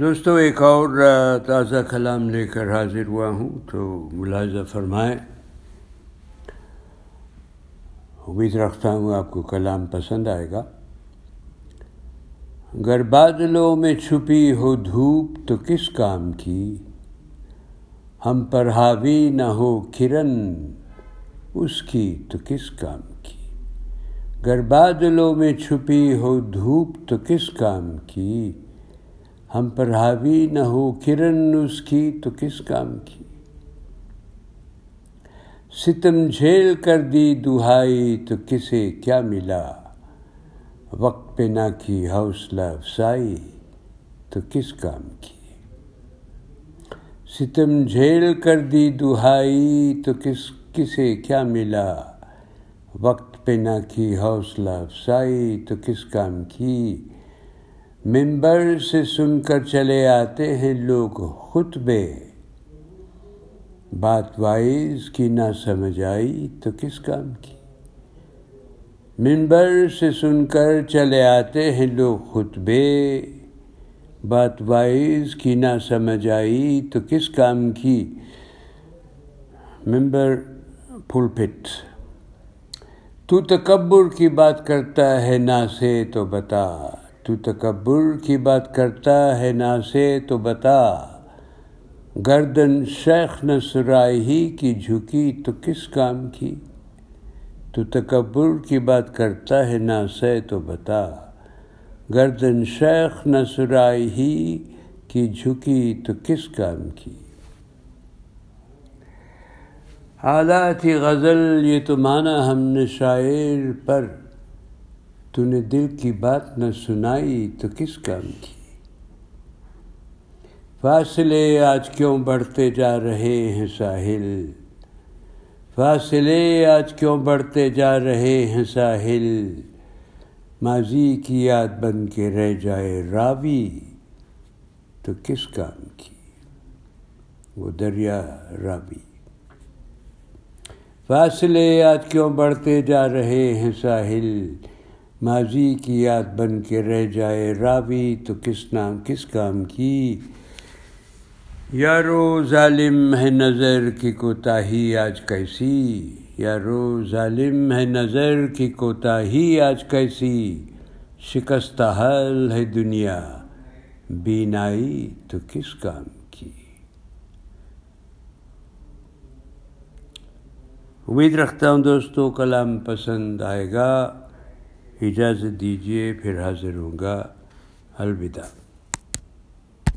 دوستو، ایک اور تازہ کلام لے کر حاضر ہوا ہوں، تو ملاحظہ فرمائیں۔ امید رکھتا ہوں آپ کو کلام پسند آئے گا۔ گر بادلوں میں چھپی ہو دھوپ، تو کس کام کی؟ ہم پر حاوی نہ ہو کرن، اس کی تو کس کام کی؟ گر بادلوں میں چھپی ہو دھوپ، تو کس کام کی؟ ہم پر حاوی نہ ہو، کرن اس کی تو کس کام کی؟ ستم جھیل کر دی دہائی تو کسے کیا ملا؟ وقت پہ نہ کی حوصلہ افسائی تو کس کام کی؟ ستم جھیل کر دی دہائی تو کس، کسے کیا ملا؟ وقت پہ نہ کی حوصلہ افسائی تو کس کام کی؟ ممبر سے سن کر چلے آتے ہیں لوگ خطبے۔ بات وائز کی نہ سمجھ آئی تو کس کام کی؟ ممبر سے سن کر چلے آتے ہیں لوگ خطبے۔ بات وائز کی نہ سمجھ آئی تو کس کام کی؟ ممبر پھول پٹ۔ تو تکبر کی بات کرتا ہے، نہ سے تو بتا۔ تو تکبر کی بات کرتا ہے نا سے تو بتا۔ گردن شیخ نسرائی ہی کی جھکی تو کس کام کی؟ تو تکبر کی بات کرتا ہے نا سے تو بتا۔ گردن شیخ نسرائی ہی کی جھکی تو کس کام کی؟ حالات غزل یہ تو مانا ہم نے شاعر پر۔ تو نے دل کی بات نہ سنائی تو کس کام کی؟ فاصلے آج کیوں بڑھتے جا رہے ہیں ساحل؟ فاصلے آج کیوں بڑھتے جا رہے ہیں ساحل؟ ماضی کی یاد بن کے رہ جائے راوی تو کس کام کی؟ وہ دریا راوی۔ فاصلے آج کیوں بڑھتے جا رہے ہیں ساحل؟ ماضی کی یاد بن کے رہ جائے راوی، تو کس نام، کس کام کی؟ یارو ظالم ہے نظر کی کوتاہی آج کیسی؟ یارو ظالم ہے نظر کی کوتاہی آج کیسی؟ شکستہ حل ہے دنیا، بینائی تو کس کام کی؟ امید رکھتا ہوں دوستوں کلام پسند آئے گا۔ اجازت دیجیے پھر حاضر ہوں گا۔ الوداع۔